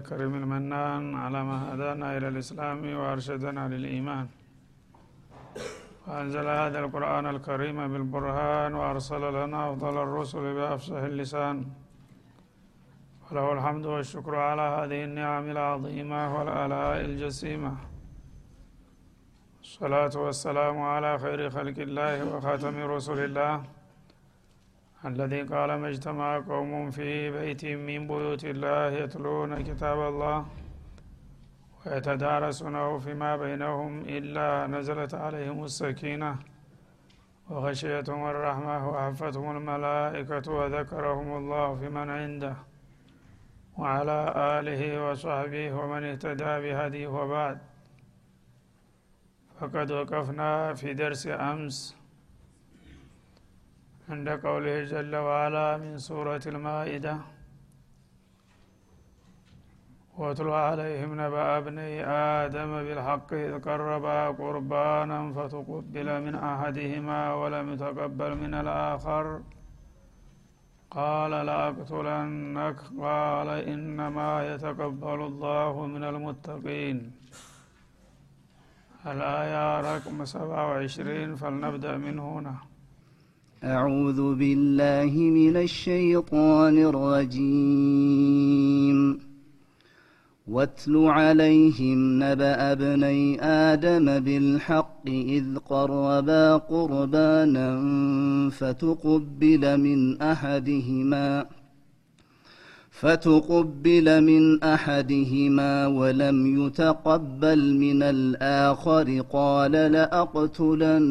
الكريم المنان على ما هدانا إلى الإسلام وأرشدنا للإيمان. وأنزل هذا القرآن الكريم بالبرهان وأرسل لنا أفضل الرسل بأفصح اللسان. وله الحمد والشكر على هذه النعم العظيمة والآلاء الجسيمة. الصلاة والسلام على خير خلق الله وخاتم رسل الله. الذي قال ما اجتمع قوم في بيت من بيوت الله يتلون كتاب الله ويتدارسونه فيما بينهم إلا نزلت عليهم السكينة وغشيتهم الرحمة وحفتهم الملائكة وذكرهم الله في من عنده وعلى آله وصحبه ومن اهتدى بهديه وبعد. فقد وقفنا في درس أمس عند قوله جل وعلا من سورة المائدة واتل عليهم نبأ ابني آدم بالحق إذ قربا قربانا فتقبل من أحدهما ولم يتقبل من الآخر قال لأقتلنك قال إنما يتقبل الله من المتقين الآية رقم 27 فلنبدأ من هنا. أعوذ بالله من الشيطان الرجيم. واتل عليهم نبأ ابني آدم بالحق إذ قربا قربانا فتقبل من أحدهما فتقبل من أحدهما ولم يتقبل من الآخر قال لأقتلنك.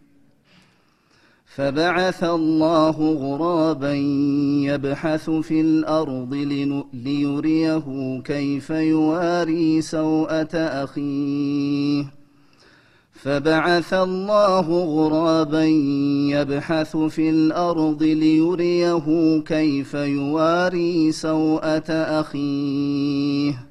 فبعث الله غرابا يبحث في الأرض ليريه كيف يواري سوءة أخيه. فبعث الله غرابا يبحث في الأرض ليريه كيف يواري سوءة أخيه.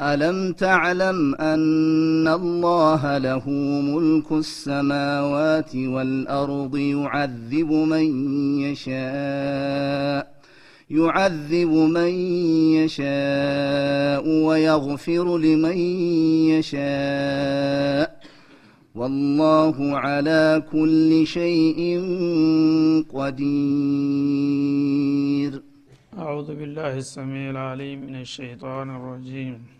ألم تعلم أن الله له ملك السماوات والأرض يعذب من يشاء يعذب من يشاء ويغفر لمن يشاء. والله على كل شيء قدير. أعوذ بالله السميع العليم من الشيطان الرجيم.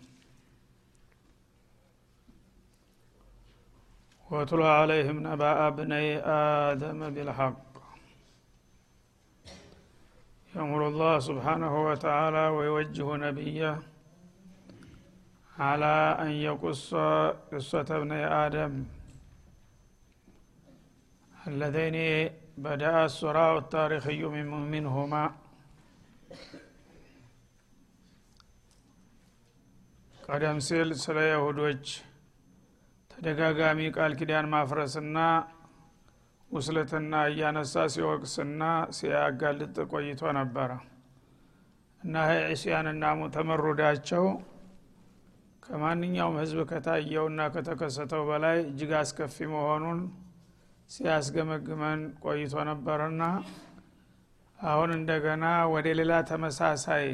واتل عليهم نبأ ابني آدم بالحق يأمر الله سبحانه وتعالى ويوجه نبيه على أن يقص قصة ابني آدم اللذين بدأ الصراع التاريخي منهما ቀደም ሲል ስለ ይሁዶች ተደጋጋሚ ቃል ኪዳን ማፍረስና ውስልትና እያነሳ ሲወቅስና ሲያጋልጥ ቆይቶ ነበረ። እና ዒስያንና ተመሩዳቸው ከማንኛውም ህዝብ ከታየውና ከተከሰተው በላይ እጅግ አስከፊ መሆኑን ሲያስገመግመን ቆይቶ ነበርና አሁን እንደገና ወደ ሌላ ተመሳሳይ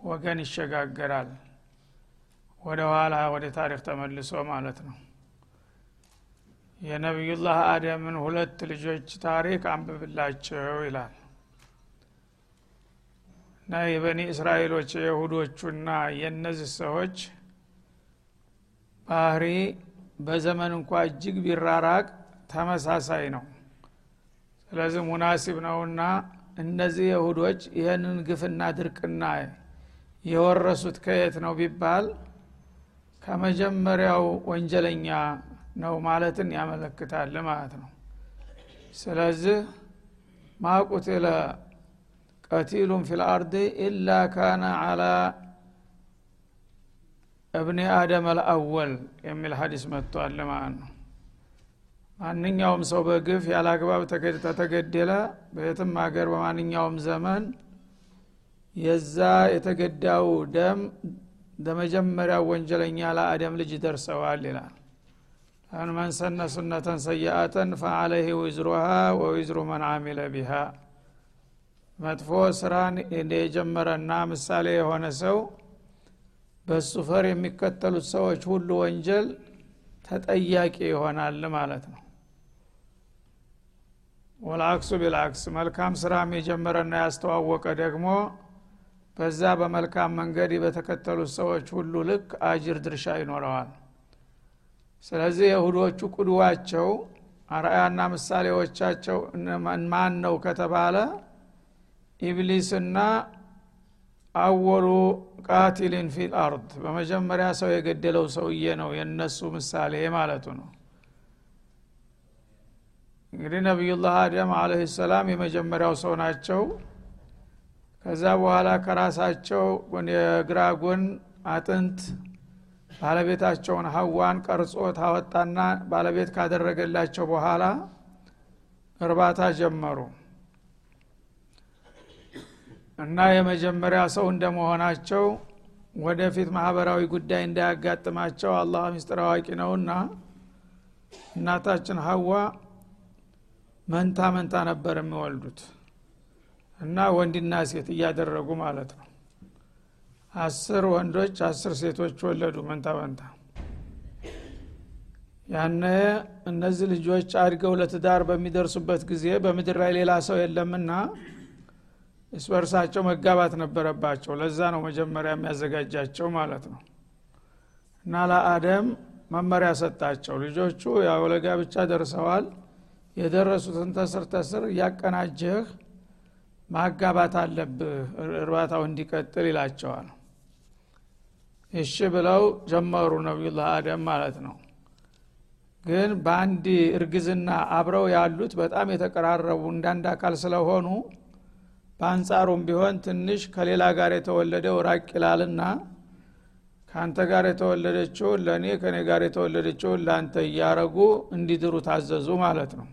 ወገን ይሸጋገራል ወደ ኋላ ወደ ታሪክ ተመልሶ ማለት ነው። የነቢዩላህ አደምን ሁለት ልጆች ታሪክ አንብብላቸው ይላል። እና የበኒ እስራኤሎች የይሁዶቹና የእነዚህ ሰዎች ባህሪ በዘመን እንኳ እጅግ ቢራራቅ ተመሳሳይ ነው። ስለዚህ ሙናሲብ ነውና እነዚህ የሁዶች ይህንን ግፍና ድርቅና የወረሱት ከየት ነው ቢባል ከመጀመሪያው ወንጀለኛ ነው ማለትን ያመለክታል ማለት ነው። ስለዚህ ማቁትለ ቀቲሉን ፊ ልአርድ ኢላ ካነ አላ እብኒ አደም አልአወል የሚል ሀዲስ መጥቷል ማለት ነው። ማንኛውም ሰው በግፍ ያለ አግባብ ተተገደለ በየትም ሀገር በማንኛውም ዘመን የዛ የተገዳው ደም ለመጀመሪያው ወንጀለኛ ለአደም ልጅ ደርሰዋል ይላል። አን መን ሰነ ሱነተን ሰይአተን ፈአለህ ዊዝሩሃ ወዊዝሩ መን አሚለ ቢሃ። መጥፎ ስራን የጀመረና ምሳሌ የሆነ ሰው በሱ ፈር የሚከተሉት ሰዎች ሁሉ ወንጀል ተጠያቂ ይሆናል ማለት ነው። ወልአክሱ ቢልአክስ መልካም ስራም የጀመረና ያስተዋወቀ ደግሞ በዛ በመልካም መንገድ በተከተሉት ሰዎች ሁሉ ልክ አጅር ድርሻ ይኖረዋል። ስለዚህ የሁዶቹ ቁድዋቸው አርአያና ምሳሌዎቻቸው ማን ነው ከተባለ ኢብሊስና አወሉ ቃቲልን ፊል አርድ። በመጀመሪያ ሰው የገደለው ሰውዬ ነው የነሱ ምሳሌ ማለቱ ነው። እንግዲህ ነቢዩላህ አደም አለህ ሰላም የመጀመሪያው ሰው ናቸው ከዛ በኋላ ከራሳቸው የግራ ጎን አጥንት ባለቤታቸውን ሀዋን ቀርጾ ታወጣና ባለቤት ካደረገላቸው በኋላ እርባታ ጀመሩ። እና የመጀመሪያ ሰው እንደመሆናቸው ወደፊት ማህበራዊ ጉዳይ እንዳያጋጥማቸው አላህ ሚስጥር አዋቂ ነውና እናታችን ሀዋ መንታ መንታ ነበር የሚወልዱት እና ወንድና ሴት እያደረጉ ማለት ነው። አስር ወንዶች አስር ሴቶች ወለዱ መንታ መንታ። ያነ እነዚህ ልጆች አድገው ለትዳር በሚደርሱበት ጊዜ በምድር ላይ ሌላ ሰው የለምና እስበርሳቸው መጋባት ነበረባቸው። ለዛ ነው መጀመሪያ የሚያዘጋጃቸው ማለት ነው። እና ለአደም መመሪያ ሰጣቸው። ልጆቹ ያው ለጋብቻ ደርሰዋል። የደረሱትን ተስር ተስር እያቀናጀህ ማጋባት አለብህ እርባታው እንዲቀጥል ይላቸዋል። እሺ ብለው ጀመሩ ነቢዩላህ አደም ማለት ነው። ግን በአንድ እርግዝና አብረው ያሉት በጣም የተቀራረቡ እንዳንድ አካል ስለሆኑ በአንጻሩም ቢሆን ትንሽ ከሌላ ጋር የተወለደው ራቅ ይላልና ከአንተ ጋር የተወለደችው ለእኔ ከእኔ ጋር የተወለደችው ለአንተ እያረጉ እንዲድሩ ታዘዙ ማለት ነው።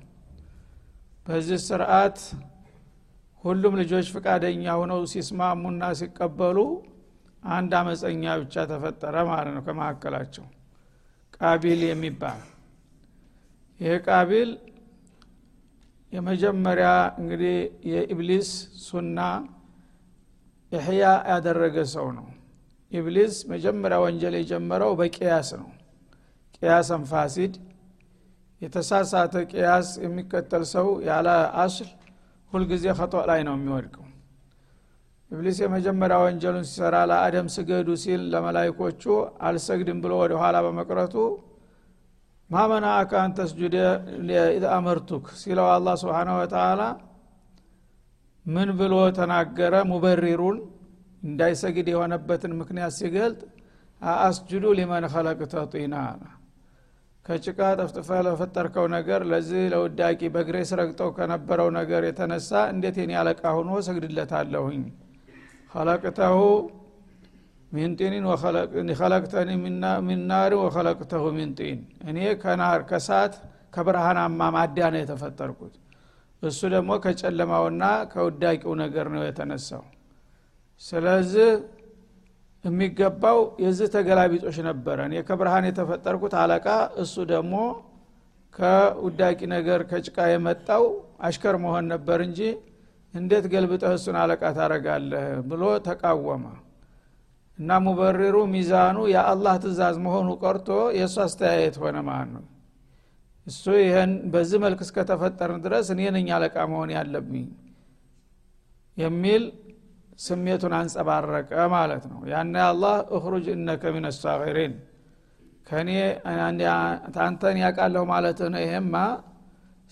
በዚህ ስርዓት ሁሉም ልጆች ፍቃደኛ ሆነው ሲስማሙና ሲቀበሉ አንድ አመፀኛ ብቻ ተፈጠረ ማለት ነው ከመካከላቸው ቃቢል የሚባል ይህ ቃቢል የመጀመሪያ እንግዲህ የኢብሊስ ሱና ኢሕያ ያደረገ ሰው ነው። ኢብሊስ መጀመሪያ ወንጀል የጀመረው በቅያስ ነው። قياسا فاسد የተሳሳተ ቅያስ የሚከተል ሰው ያለ አስል ሁልጊዜ ከጦ ላይ ነው የሚወድቀው። ኢብሊስ የመጀመሪያ ወንጀሉን ሲሰራ ለአደም ስገዱ ሲል ለመላይኮቹ አልሰግድም ብሎ ወደ ኋላ በመቅረቱ ما منعك أن تسجد إذ أمرتك? ሲለው አላህ سبحانه وتعالى ምን ብሎ ተናገረ? ሙበሪሩን እንዳይሰግድ የሆነበትን ምክንያት ሲገልጥ አአስጁዱ ሊመን ከለቅተ ጢና ከጭቃ ጠፍጥፈ ለፈጠርከው ነገር ለዚህ ለውዳቂ በእግሬ ስረግጠው ከነበረው ነገር የተነሳ እንዴት የኔ አለቃ ሆኖ ሰግድለታለሁኝ? ከለቅተሁ ሚን ጢኒን ከለቅተኒ ሚን ናርን ወከለቅተሁ ሚን ጢን። እኔ ከናር ከሳት ከብርሃናማ ማዲያ ነው የተፈጠርኩት። እሱ ደግሞ ከጨለማውና ከውዳቂው ነገር ነው የተነሳው። ስለዚህ የሚገባው የዚህ ተገላቢጦች ነበረ እኔ ከብርሃን የተፈጠርኩት አለቃ እሱ ደግሞ ከውዳቂ ነገር ከጭቃ የመጣው አሽከር መሆን ነበር እንጂ እንዴት ገልብጠህ እሱን አለቃ ታረጋለህ ብሎ ተቃወመ። እና ሙበሪሩ ሚዛኑ የአላህ ትእዛዝ መሆኑ ቀርቶ የእሱ አስተያየት ሆነ ማለት ነው። እሱ ይህን በዚህ መልክ እስከተፈጠርን ድረስ እኔ ነኝ አለቃ መሆን ያለብኝ የሚል ስሜቱን አንጸባረቀ ማለት ነው። ያነ አላህ እኽሩጅ እነከ ሚን ሳሪን ከእኔ አንተን ያቃለሁ ማለት ነው ይሄማ።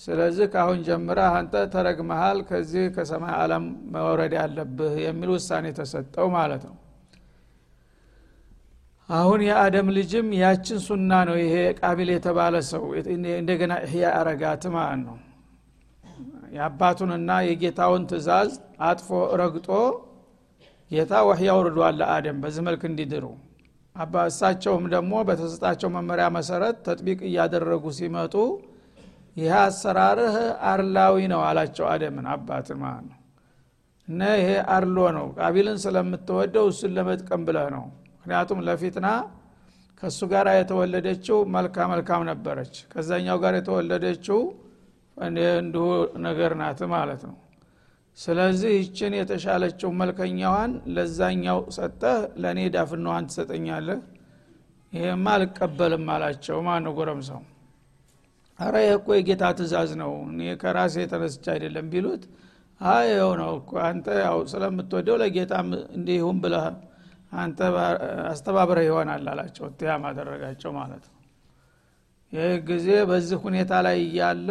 ስለዚህ ከአሁን ጀምረህ አንተ ተረግመሃል ከዚህ ከሰማይ አለም መውረድ ያለብህ የሚል ውሳኔ ተሰጠው ማለት ነው። አሁን የአደም ልጅም ያችን ሱና ነው ይሄ ቃቢል የተባለ ሰው እንደገና እህያ አረጋት ማለት ነው። የአባቱንና የጌታውን ትእዛዝ አጥፎ ረግጦ ጌታ ወህይ አውርዷል ለአደም በዚህ መልክ እንዲድሩ። አባ እሳቸውም ደግሞ በተሰጣቸው መመሪያ መሰረት ተጥቢቅ እያደረጉ ሲመጡ ይህ አሰራርህ አርላዊ ነው አላቸው አደምን አባትን ማለት ነው እና ይሄ አርሎ ነው። ቃቢልን ስለምትወደው እሱን ለመጥቀም ብለህ ነው። ምክንያቱም ለፊትና ከእሱ ጋር የተወለደችው መልካ መልካም ነበረች። ከዛኛው ጋር የተወለደችው እንዲሁ ነገር ናት ማለት ነው ስለዚህ ይችን የተሻለችው መልከኛዋን ለዛኛው ሰጠህ ለእኔ ዳፍናዋን ትሰጠኛለህ? ይሄማ አልቀበልም አላቸው። ማን ጎረምሰው አረ ይህ እኮ የጌታ ትእዛዝ ነው። እኔ ከራሴ የተነስች አይደለም ቢሉት ይኸው ነው እኮ አንተ ያው ስለምትወደው ለጌታ እንዲሁም ብለህ አንተ አስተባብረህ ይሆናል አላቸው። ትያም አደረጋቸው ማለት ነው። ይህ ጊዜ በዚህ ሁኔታ ላይ እያለ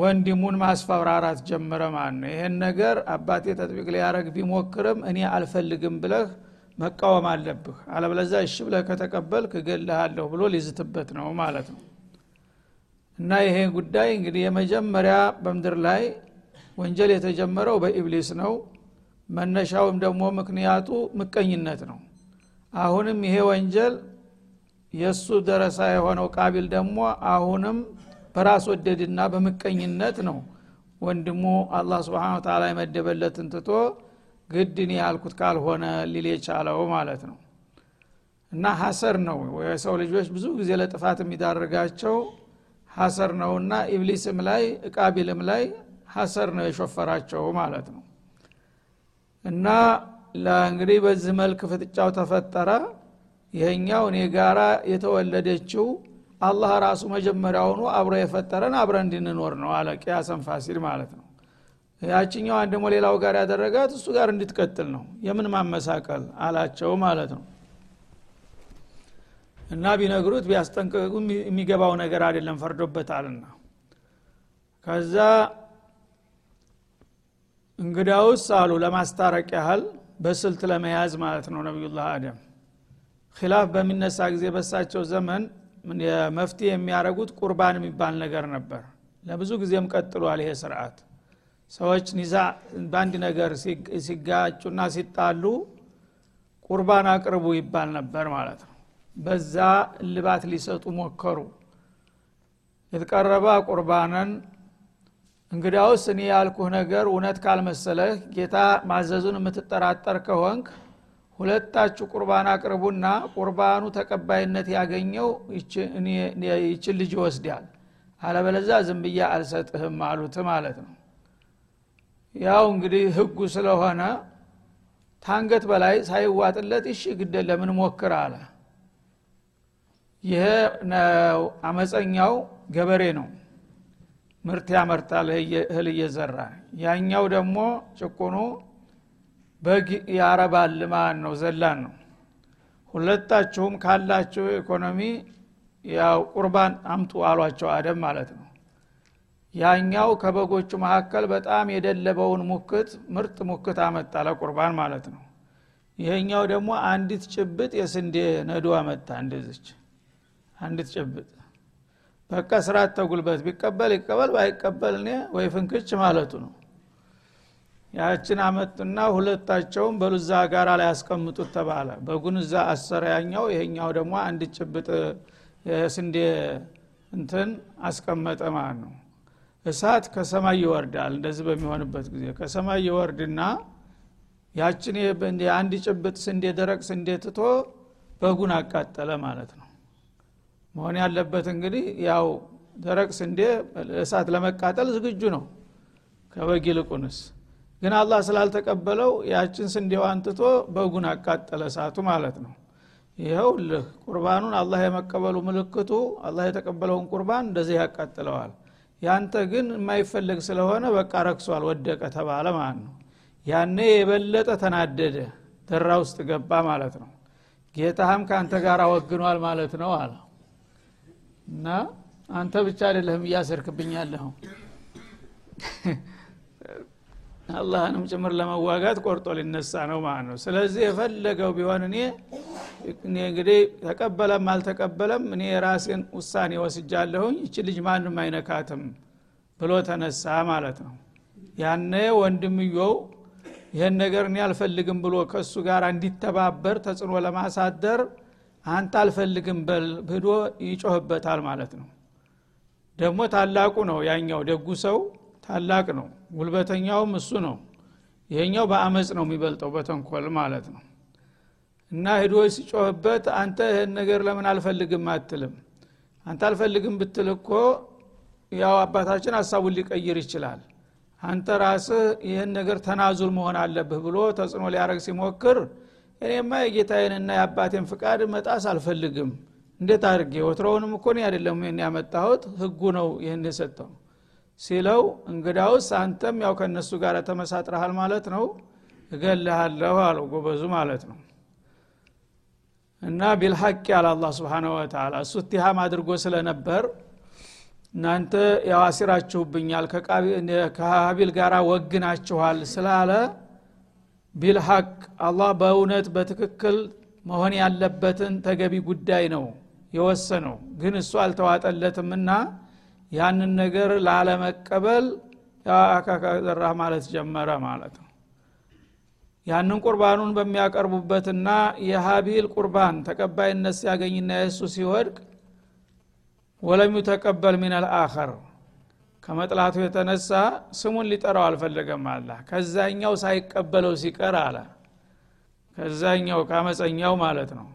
ወንድሙን ማስፈራራት ጀመረ ማለት ነው ይህን ነገር አባቴ ተጥቢቅ ሊያረግ ቢሞክርም እኔ አልፈልግም ብለህ መቃወም አለብህ። አለበለዛ እሺ ብለህ ከተቀበልክ እገልሃለሁ ብሎ ሊዝትበት ነው ማለት ነው። እና ይሄ ጉዳይ እንግዲህ የመጀመሪያ በምድር ላይ ወንጀል የተጀመረው በኢብሊስ ነው። መነሻውም ደግሞ ምክንያቱ ምቀኝነት ነው። አሁንም ይሄ ወንጀል የእሱ ደረሳ የሆነው ቃቢል ደግሞ አሁንም በራስ ወደድና በምቀኝነት ነው። ወንድሙ አላህ ስብን ታላ የመደበለትን ትቶ ግድን ያልኩት ካልሆነ ሊል የቻለው ማለት ነው። እና ሀሰር ነው የሰው ልጆች ብዙ ጊዜ ለጥፋት የሚዳርጋቸው ሀሰር ነውና ኢብሊስም ላይ እቃቢልም ላይ ሀሰር ነው የሾፈራቸው ማለት ነው። እና እንግዲህ በዚህ መልክ ፍጥጫው ተፈጠረ። ይሄኛው እኔ ጋራ የተወለደችው አላህ ራሱ መጀመሪያውኑ አብሮ የፈጠረን አብረ እንድንኖር ነው አለ ቅያሰን ፋሲል ማለት ነው። ያችኛዋን ደግሞ ሌላው ጋር ያደረጋት እሱ ጋር እንድትቀጥል ነው። የምን ማመሳቀል አላቸው ማለት ነው። እና ቢነግሩት ቢያስጠንቅቁ የሚገባው ነገር አይደለም ፈርዶበታልና። ከዛ እንግዳውስ አሉ ለማስታረቅ ያህል በስልት ለመያዝ ማለት ነው ነቢዩላህ አደም። ኪላፍ በሚነሳ ጊዜ በሳቸው ዘመን መፍትሄ የሚያደረጉት ቁርባን የሚባል ነገር ነበር። ለብዙ ጊዜም ቀጥሏል ይሄ ስርዓት። ሰዎች ኒዛ በአንድ ነገር ሲጋጩና ሲጣሉ ቁርባን አቅርቡ ይባል ነበር ማለት ነው። በዛ እልባት ሊሰጡ ሞከሩ። የተቀረበ ቁርባንን እንግዲያውስ እኔ ያልኩህ ነገር እውነት ካልመሰለህ ጌታ ማዘዙን የምትጠራጠር ከሆንክ ሁለታችሁ ቁርባን አቅርቡና ቁርባኑ ተቀባይነት ያገኘው ይችን ልጅ ይወስዳል። አለበለዛ ዝም አልሰጥህም አሉት ማለት ነው። ያው እንግዲህ ህጉ ስለሆነ ታንገት በላይ ሳይዋጥለት እሺ ግደ ለምን ሞክር አለ። ይሄ አመፀኛው ገበሬ ነው። ምርት ያመርታል እህል እየዘራ። ያኛው ደግሞ ጭቁኑ በግ ያረባል ማን ነው ዘላን ነው። ሁለታችሁም ካላችሁ ኢኮኖሚ ያው ቁርባን አምጡ አሏቸው አደም ማለት ነው። ያኛው ከበጎቹ መካከል በጣም የደለበውን ሙክት ምርጥ ሙክት አመጣ ለቁርባን ማለት ነው። ይሄኛው ደግሞ አንዲት ጭብጥ የስንዴ ነዶ አመጣ እንደዚች። አንዲት ጭብጥ በቃ ስርዓት ተጉልበት ቢቀበል ይቀበል ባይቀበል እኔ ወይ ፍንክች ማለቱ ነው ያችን አመጡና ሁለታቸውም በሉዛ ጋራ ላይ ያስቀምጡት ተባለ። በጉን እዛ አሰሪያኛው ይሄኛው ደግሞ አንድ ጭብጥ የስንዴ እንትን አስቀመጠ ማለት ነው። እሳት ከሰማይ ይወርዳል። እንደዚህ በሚሆንበት ጊዜ ከሰማይ ይወርድና ያችን አንድ ጭብጥ ስንዴ ደረቅ ስንዴ ትቶ በጉን አቃጠለ ማለት ነው። መሆን ያለበት እንግዲህ ያው ደረቅ ስንዴ እሳት ለመቃጠል ዝግጁ ነው። ከበግ ይልቁንስ ግን አላህ ስላልተቀበለው ያችን ስንዴዋን ትቶ በጉን አቃጠለ እሳቱ ማለት ነው። ይኸው ቁርባኑን አላህ የመቀበሉ ምልክቱ አላህ የተቀበለውን ቁርባን እንደዚህ ያቃጥለዋል። ያንተ ግን የማይፈለግ ስለሆነ በቃ ረክሷል ወደቀ ተባለ ማለት ነው። ያኔ የበለጠ ተናደደ ደራ ውስጥ ገባ ማለት ነው። ጌታህም ከአንተ ጋር ወግኗል ማለት ነው አለ። እና አንተ ብቻ አይደለህም እያሰርክብኛለሁ አላህንም ጭምር ለመዋጋት ቆርጦ ሊነሳ ነው ማለት ነው። ስለዚህ የፈለገው ቢሆን እኔ እንግዲህ ተቀበለም አልተቀበለም እኔ የራሴን ውሳኔ ወስጃለሁኝ። ይች ልጅ ማንም አይነካትም ብሎ ተነሳ ማለት ነው። ያነ ወንድምየው ይህን ነገር እኔ አልፈልግም ብሎ ከእሱ ጋር እንዲተባበር ተጽዕኖ ለማሳደር አንተ አልፈልግም በል ብዶ ይጮህበታል ማለት ነው። ደግሞ ታላቁ ነው ያኛው ደጉ ሰው ታላቅ ነው። ጉልበተኛውም እሱ ነው። ይሄኛው በአመፅ ነው የሚበልጠው በተንኮል ማለት ነው። እና ሂዶ ሲጮህበት አንተ ይህን ነገር ለምን አልፈልግም አትልም? አንተ አልፈልግም ብትል እኮ ያው አባታችን ሀሳቡን ሊቀይር ይችላል። አንተ ራስህ ይህን ነገር ተናዙል መሆን አለብህ ብሎ ተጽዕኖ ሊያደረግ ሲሞክር እኔማ የጌታዬንና የአባቴን ፍቃድ መጣስ አልፈልግም። እንዴት አድርጌ? ወትሮውንም እኮ እኔ አይደለም ያመጣሁት ህጉ ነው ይህን የሰጠው ሲለው እንግዳውስ አንተም ያው ከእነሱ ጋር ተመሳጥረሃል ማለት ነው እገልሃለሁ አለው ጎበዙ ማለት ነው። እና ቢልሐቅ ያለ አላ ስብን ወተላ እሱ ትሃም አድርጎ ስለነበር እናንተ ያው አሲራችሁብኛል ከሀቢል ጋር ወግናችኋል ስላለ ቢልሐቅ አላህ በእውነት በትክክል መሆን ያለበትን ተገቢ ጉዳይ ነው የወሰነው። ግን እሱ አልተዋጠለትምና ያንን ነገር ላለመቀበል አካካዘራ ማለት ጀመረ ማለት ነው። ያንን ቁርባኑን በሚያቀርቡበትና የሀቢል ቁርባን ተቀባይነት ሲያገኝና የእሱ ሲወድቅ ወለም ተቀበል ሚን አልአኸር ከመጥላቱ የተነሳ ስሙን ሊጠራው አልፈለገም አላ ከዛኛው ሳይቀበለው ሲቀር አለ። ከዛኛው ካመፀኛው ማለት ነው።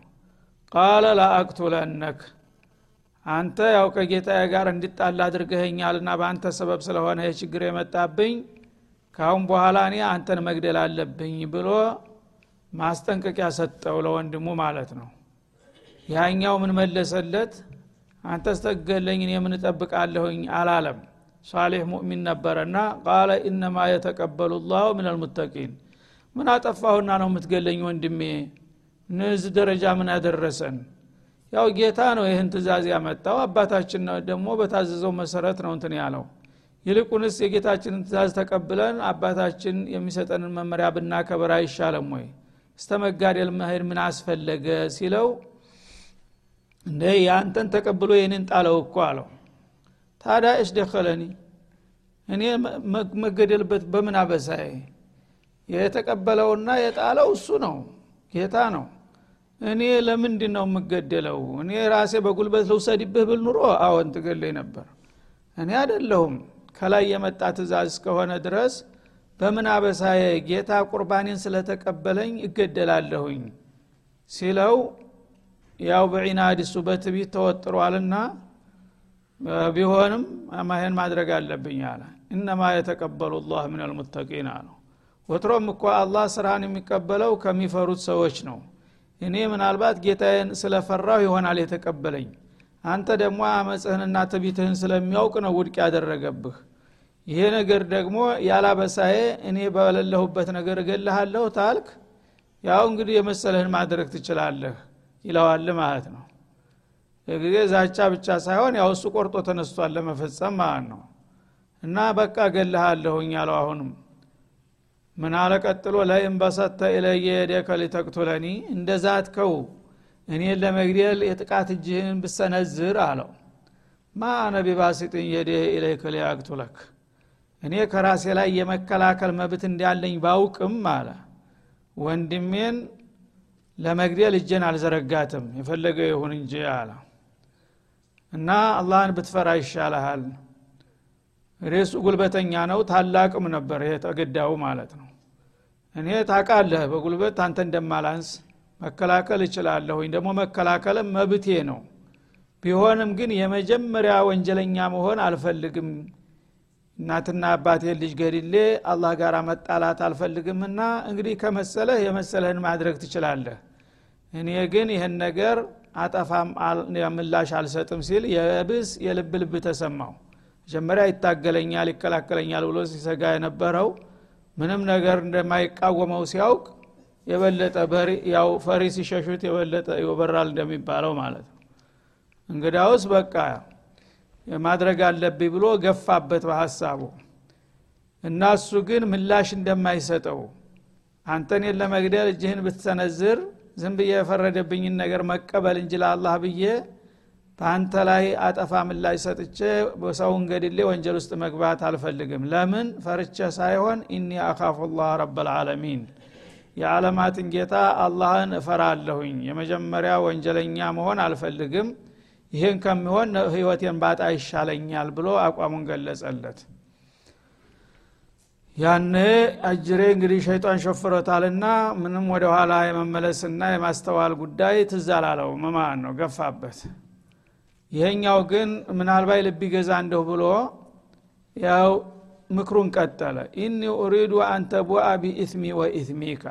ቃለ ላአቅቱለነክ አንተ ያው ከጌታዬ ጋር እንድጣላ አድርገኸኛልና በአንተ ሰበብ ስለሆነ የችግር የመጣብኝ ካሁን በኋላ እኔ አንተን መግደል አለብኝ ብሎ ማስጠንቀቂያ ሰጠው ለወንድሙ ማለት ነው። ያኛው ምን መለሰለት? አንተ ስተገለኝ እኔ ምን እጠብቃለሁኝ አላለም። ሳሌሕ ሙእሚን ነበረና ቃለ ኢነማ የተቀበሉ ላሁ ምን አልሙተቂን ምን አጠፋሁና ነው የምትገለኝ ወንድሜ? እነዚህ ደረጃ ምን ያደረሰን ያው ጌታ ነው ይህን ትእዛዝ ያመጣው። አባታችን ደግሞ በታዘዘው መሰረት ነው እንትን ያለው። ይልቁንስ የጌታችንን ትእዛዝ ተቀብለን አባታችን የሚሰጠንን መመሪያ ብናከብር አይሻለም ወይ? እስተ መጋደል መሄድ ምን አስፈለገ ሲለው እንደ የአንተን ተቀብሎ ይህንን ጣለው እኮ አለው። ታዲያ እሽ ደኸለኒ እኔ መገደልበት በምን አበሳዬ? የተቀበለውና የጣለው እሱ ነው ጌታ ነው እኔ ለምንድን ነው የምገደለው? እኔ ራሴ በጉልበት ልውሰድብህ ብል ኑሮ አዎን ትገለኝ ነበር። እኔ አደለሁም ከላይ የመጣ ትእዛዝ እስከሆነ ድረስ በምን አበሳዬ ጌታ ቁርባኔን ስለተቀበለኝ እገደላለሁኝ ሲለው ያው በዒናድ እሱ በትቢት ተወጥሯልና ቢሆንም ማይን ማድረግ አለብኝ አለ። እነማ የተቀበሉ ላህ ምን አልሙተቂን አለው። ወትሮም እኮ አላህ ስራን የሚቀበለው ከሚፈሩት ሰዎች ነው እኔ ምናልባት ጌታዬን ስለፈራው ይሆናል የተቀበለኝ። አንተ ደግሞ አመፅህንና ትቢትህን ስለሚያውቅ ነው ውድቅ ያደረገብህ። ይሄ ነገር ደግሞ ያላበሳዬ እኔ በሌለሁበት ነገር እገልሃለሁ ታልክ? ያው እንግዲህ የመሰለህን ማድረግ ትችላለህ ይለዋል ማለት ነው። የጊዜ ዛቻ ብቻ ሳይሆን ያው እሱ ቆርጦ ተነስቷል ለመፈጸም ማለት ነው። እና በቃ እገልሃለሁኝ አለው አሁንም ምን አለ ቀጥሎ? ለይን በሰተ ኢለየ የደከ ሊተቅቱለኒ እንደ ዛትከው እኔን ለመግደል የጥቃት እጅህን ብሰነዝር አለው። ማ አነ ቢባሲጥን የደህ ኢለይከ ሊያቅቱለክ? እኔ ከራሴ ላይ የመከላከል መብት እንዳለኝ ባውቅም አለ። ወንድሜን ለመግደል እጄን አልዘረጋትም የፈለገ ይሁን እንጂ አለ። እና አላህን ብትፈራ ይሻልሃል ሬሱ ጉልበተኛ ነው ታላቅም ነበር ይሄ ተገዳው ማለት ነው። እኔ ታቃለህ በጉልበት አንተ እንደማላንስ መከላከል እችላለሁኝ። ደግሞ መከላከልም መብቴ ነው። ቢሆንም ግን የመጀመሪያ ወንጀለኛ መሆን አልፈልግም። እናትና አባቴ ልጅ ገድሌ አላህ ጋር መጣላት አልፈልግምና እንግዲህ ከመሰለህ የመሰለህን ማድረግ ትችላለህ። እኔ ግን ይህን ነገር አጠፋም ምላሽ አልሰጥም ሲል የብስ የልብ ልብ ተሰማው መጀመሪያ ይታገለኛል ይከላከለኛል ብሎ ሲሰጋ የነበረው ምንም ነገር እንደማይቃወመው ሲያውቅ የበለጠ ያው ፈሪ ሲሸሹት የበለጠ ይበራል እንደሚባለው ማለት ነው። እንግዳውስ በቃ ማድረግ አለብኝ ብሎ ገፋበት በሀሳቡ እና እሱ ግን ምላሽ እንደማይሰጠው አንተኔን ለመግደል እጅህን ብትሰነዝር ዝም ብዬ የፈረደብኝን ነገር መቀበል እንጂ ለአላህ ብዬ በአንተ ላይ አጠፋ ምላሽ ሰጥቼ በሰውን ገድሌ ወንጀል ውስጥ መግባት አልፈልግም። ለምን? ፈርቼ ሳይሆን ኢኒ አካፉ ላህ ረብልዓለሚን የዓለማትን ጌታ አላህን እፈራለሁኝ። የመጀመሪያ ወንጀለኛ መሆን አልፈልግም። ይህን ከሚሆን ህይወቴን ባጣ ይሻለኛል ብሎ አቋሙን ገለጸለት። ያነ አጅሬ እንግዲህ ሸይጣን ሾፍሮታልና ምንም ወደ ኋላ የመመለስና የማስተዋል ጉዳይ ትዝ አላለው። መማን ነው? ገፋበት ይሄኛው ግን ምናልባት ልብ ገዛ እንደሁ ብሎ ያው ምክሩን ቀጠለ። ኢኒ ኡሪዱ አንተ ቡአ ቢኢትሚ ወኢትሚካ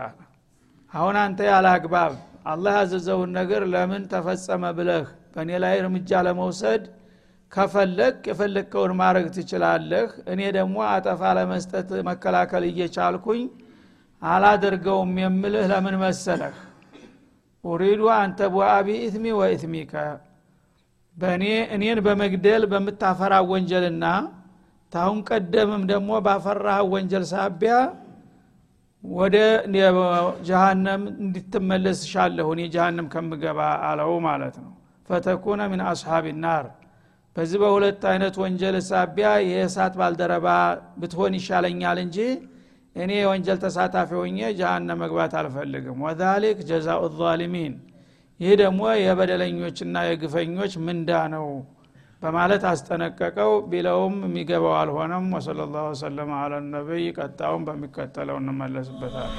አሁን አንተ ያለ አግባብ አላህ ያዘዘውን ነገር ለምን ተፈጸመ ብለህ በእኔ ላይ እርምጃ ለመውሰድ ከፈለግ የፈለግከውን ማድረግ ትችላለህ። እኔ ደግሞ አጠፋ ለመስጠት መከላከል እየቻልኩኝ አላደርገውም የምልህ ለምን መሰለህ? ኡሪዱ አንተ ቡአቢ ኢትሚ ወኢትሚከ በእኔ እኔን በመግደል በምታፈራ ወንጀልና ታሁን ቀደምም ደግሞ ባፈራህ ወንጀል ሳቢያ ወደ ጀሃነም እንድትመለስ ሻለሁ። እኔ ጀሃነም ከምገባ አለው ማለት ነው። ፈተኩነ ምን አስሓብ ናር። በዚህ በሁለት አይነት ወንጀል ሳቢያ የእሳት ባልደረባ ብትሆን ይሻለኛል እንጂ እኔ የወንጀል ተሳታፊ ሆኜ ጀሃነም መግባት አልፈልግም። ወዛሊክ ጀዛኡ ዛሊሚን ይህ ደግሞ የበደለኞችና የግፈኞች ምንዳ ነው በማለት አስጠነቀቀው። ቢለውም የሚገባው አልሆነም። ወሰለ ላሁ ወሰለም አለ ነቢይ። ቀጣውን በሚከተለው እንመለስበታል